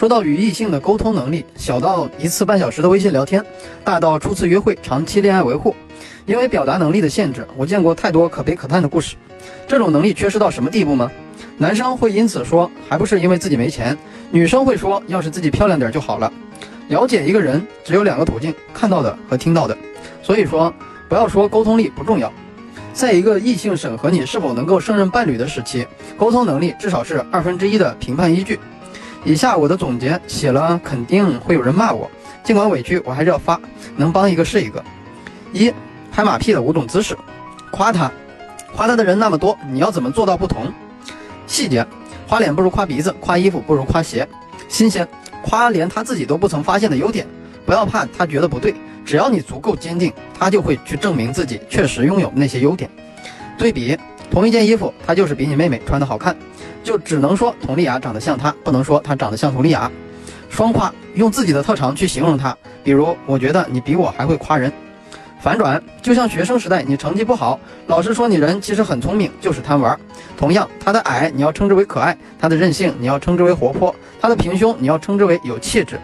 说到与异性的沟通能力，小到一次半小时的微信聊天，大到初次约会、长期恋爱维护，因为表达能力的限制，我见过太多可悲可叹的故事。这种能力缺失到什么地步吗？男生会因此说，还不是因为自己没钱；女生会说，要是自己漂亮点就好了。了解一个人只有两个途径：看到的和听到的。所以说，不要说沟通力不重要，在一个异性审核你是否能够胜任伴侣的时期，沟通能力至少是二分之一的评判依据。以下我的总结写了，肯定会有人骂我，尽管委屈，我还是要发，能帮一个是一个。一拍马屁的五种姿势，夸他，夸他的人那么多，你要怎么做到不同？细节，夸脸不如夸鼻子，夸衣服不如夸鞋。新鲜，夸连他自己都不曾发现的优点，不要怕他觉得不对，只要你足够坚定，他就会去证明自己确实拥有那些优点。对比，同一件衣服，他就是比你妹妹穿的好看。就只能说佟丽娅长得像他，不能说他长得像佟丽娅。双夸，用自己的特长去形容他，比如我觉得你比我还会夸人。反转，就像学生时代你成绩不好，老师说你人其实很聪明，就是贪玩。同样，他的矮你要称之为可爱，他的任性你要称之为活泼，他的平胸你要称之为有气质。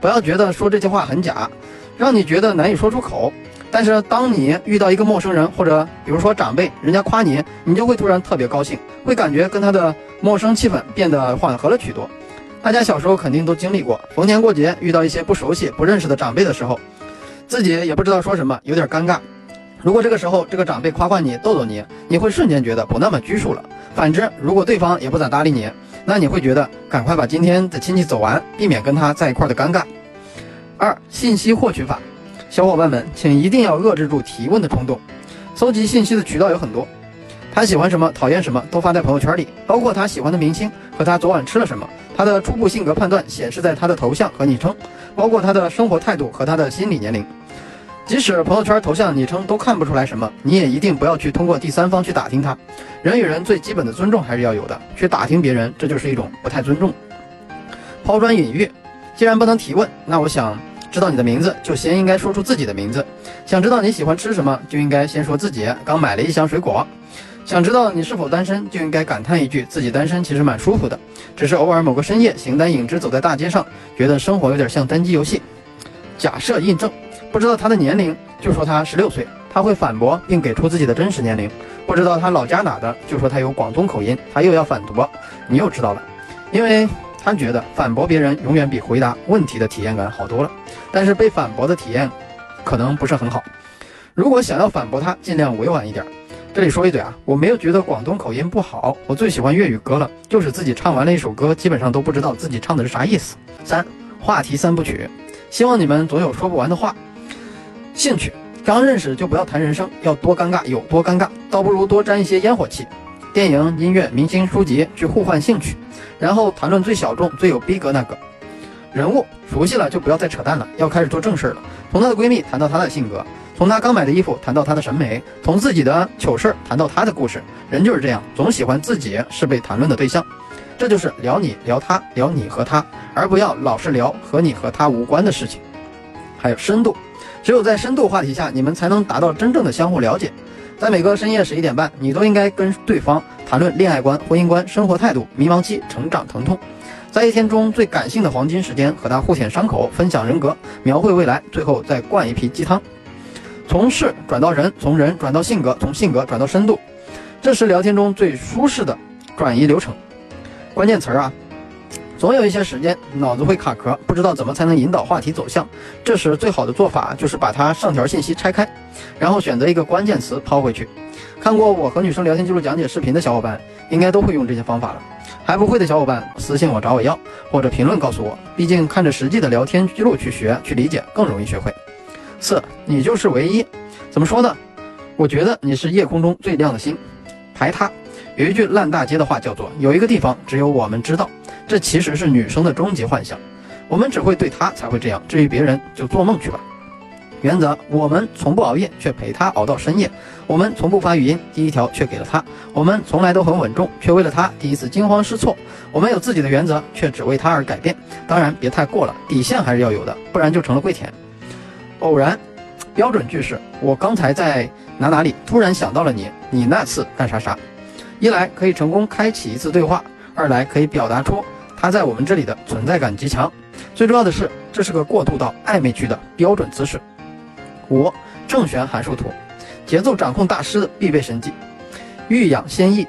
不要觉得说这些话很假，让你觉得难以说出口。但是当你遇到一个陌生人，或者比如说长辈，人家夸你，你就会突然特别高兴，会感觉跟他的陌生气氛变得缓和了许多。大家小时候肯定都经历过，逢年过节遇到一些不熟悉、不认识的长辈的时候，自己也不知道说什么，有点尴尬。如果这个时候这个长辈夸夸你、逗逗你，你会瞬间觉得不那么拘束了。反之，如果对方也不咋搭理你，那你会觉得赶快把今天的亲戚走完，避免跟他在一块的尴尬。二、信息获取法。小伙伴们，请一定要遏制住提问的冲动。搜集信息的渠道有很多，他喜欢什么，讨厌什么，都发在朋友圈里，包括他喜欢的明星和他昨晚吃了什么。他的初步性格判断显示在他的头像和昵称，包括他的生活态度和他的心理年龄。即使朋友圈、头像、昵称都看不出来什么，你也一定不要去通过第三方去打听他。人与人最基本的尊重还是要有的，去打听别人，这就是一种不太尊重。抛砖引玉，既然不能提问，那我想。知道你的名字，就先应该说出自己的名字。想知道你喜欢吃什么，就应该先说自己刚买了一箱水果。想知道你是否单身，就应该感叹一句自己单身其实蛮舒服的，只是偶尔某个深夜形单影只走在大街上，觉得生活有点像单机游戏。假设印证，不知道他的年龄，就说他十六岁，他会反驳并给出自己的真实年龄。不知道他老家哪的，就说他有广东口音，他又要反驳，你又知道了，因为。他觉得反驳别人永远比回答问题的体验感好多了，但是被反驳的体验可能不是很好。如果想要反驳他，尽量委婉一点。这里说一嘴啊，我没有觉得广东口音不好，我最喜欢粤语歌了，就是自己唱完了一首歌，基本上都不知道自己唱的是啥意思。三话题三部曲，希望你们总有说不完的话。兴趣刚认识就不要谈人生，要多尴尬有多尴尬，倒不如多沾一些烟火气。电影、音乐、明星、书籍，去互换兴趣。然后谈论最小众、最有逼格那个人物，熟悉了就不要再扯淡了，要开始做正事儿了。从她的闺蜜谈到她的性格，从她刚买的衣服谈到她的审美，从自己的糗事儿谈到她的故事。人就是这样，总喜欢自己是被谈论的对象。这就是聊你聊他，聊你和他，而不要老是聊和你和他无关的事情。还有深度，只有在深度话题下，你们才能达到真正的相互了解。在每个深夜十一点半，你都应该跟对方谈论恋爱观、婚姻观、生活态度、迷茫期、成长疼痛，在一天中最感性的黄金时间和他互舔伤口、分享人格、描绘未来，最后再灌一瓶鸡汤。从事转到人，从人转到性格，从性格转到深度，这是聊天中最舒适的转移流程。关键词儿啊。总有一些时间脑子会卡壳，不知道怎么才能引导话题走向。这时最好的做法就是把它上条信息拆开，然后选择一个关键词抛回去。看过我和女生聊天记录讲解视频的小伙伴，应该都会用这些方法了。还不会的小伙伴，私信我找我要，或者评论告诉我。毕竟看着实际的聊天记录去学去理解，更容易学会。四，你就是唯一。怎么说呢？我觉得你是夜空中最亮的星。排他，有一句烂大街的话叫做：有一个地方只有我们知道。这其实是女生的终极幻想，我们只会对她才会这样，至于别人就做梦去吧。原则：我们从不熬夜，却陪她熬到深夜；我们从不发语音，第一条却给了她；我们从来都很稳重，却为了她第一次惊慌失措；我们有自己的原则，却只为她而改变。当然别太过了，底线还是要有的，不然就成了跪舔。偶然，标准句式：我刚才在哪哪里，突然想到了你，你那次干啥啥。一来可以成功开启一次对话，二来可以表达出。他在我们这里的存在感极强。最重要的是，这是个过渡到暧昧区的标准姿势。五正弦函数图，节奏掌控大师的必备神技。欲扬先抑，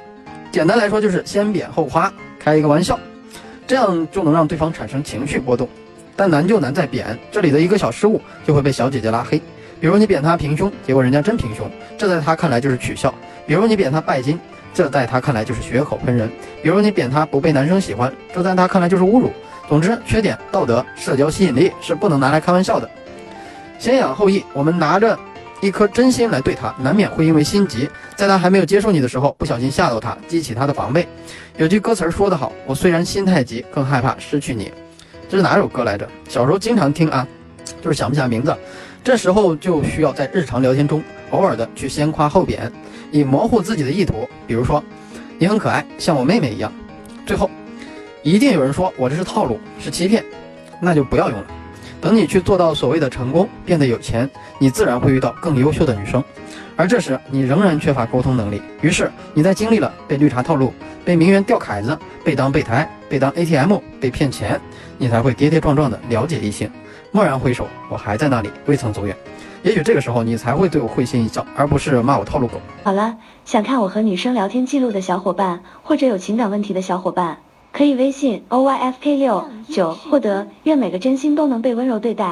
简单来说就是先贬后夸，开一个玩笑，这样就能让对方产生情绪波动。但难就难在贬，这里的一个小失误就会被小姐姐拉黑。比如你贬他平胸，结果人家真平胸，这在他看来就是取笑；比如你贬他拜金，这在他看来就是血口喷人；比如你贬他不被男生喜欢，这在他看来就是侮辱。总之，缺点、道德、社交吸引力是不能拿来开玩笑的。先养后抑，我们拿着一颗真心来对他，难免会因为心急，在他还没有接受你的时候，不小心吓到他，激起他的防备。有句歌词说得好：“我虽然心太急，更害怕失去你。”这是哪首歌来着？小时候经常听啊，就是想不起来名字。这时候就需要在日常聊天中，偶尔的去先夸后贬，以模糊自己的意图。比如说，你很可爱，像我妹妹一样。最后。一定有人说我这是套路，是欺骗，那就不要用了。等你去做到所谓的成功，变得有钱，你自然会遇到更优秀的女生。而这时你仍然缺乏沟通能力，于是你在经历了被绿茶套路、被名媛吊凯子、被当备胎、被当 ATM、被骗钱，你才会跌跌撞撞的了解异性。蓦然回首，我还在那里，未曾走远。也许这个时候你才会对我会心一笑，而不是骂我套路狗。好了，想看我和女生聊天记录的小伙伴，或者有情感问题的小伙伴。可以微信 o y f k 六九获得，愿每个真心都能被温柔对待。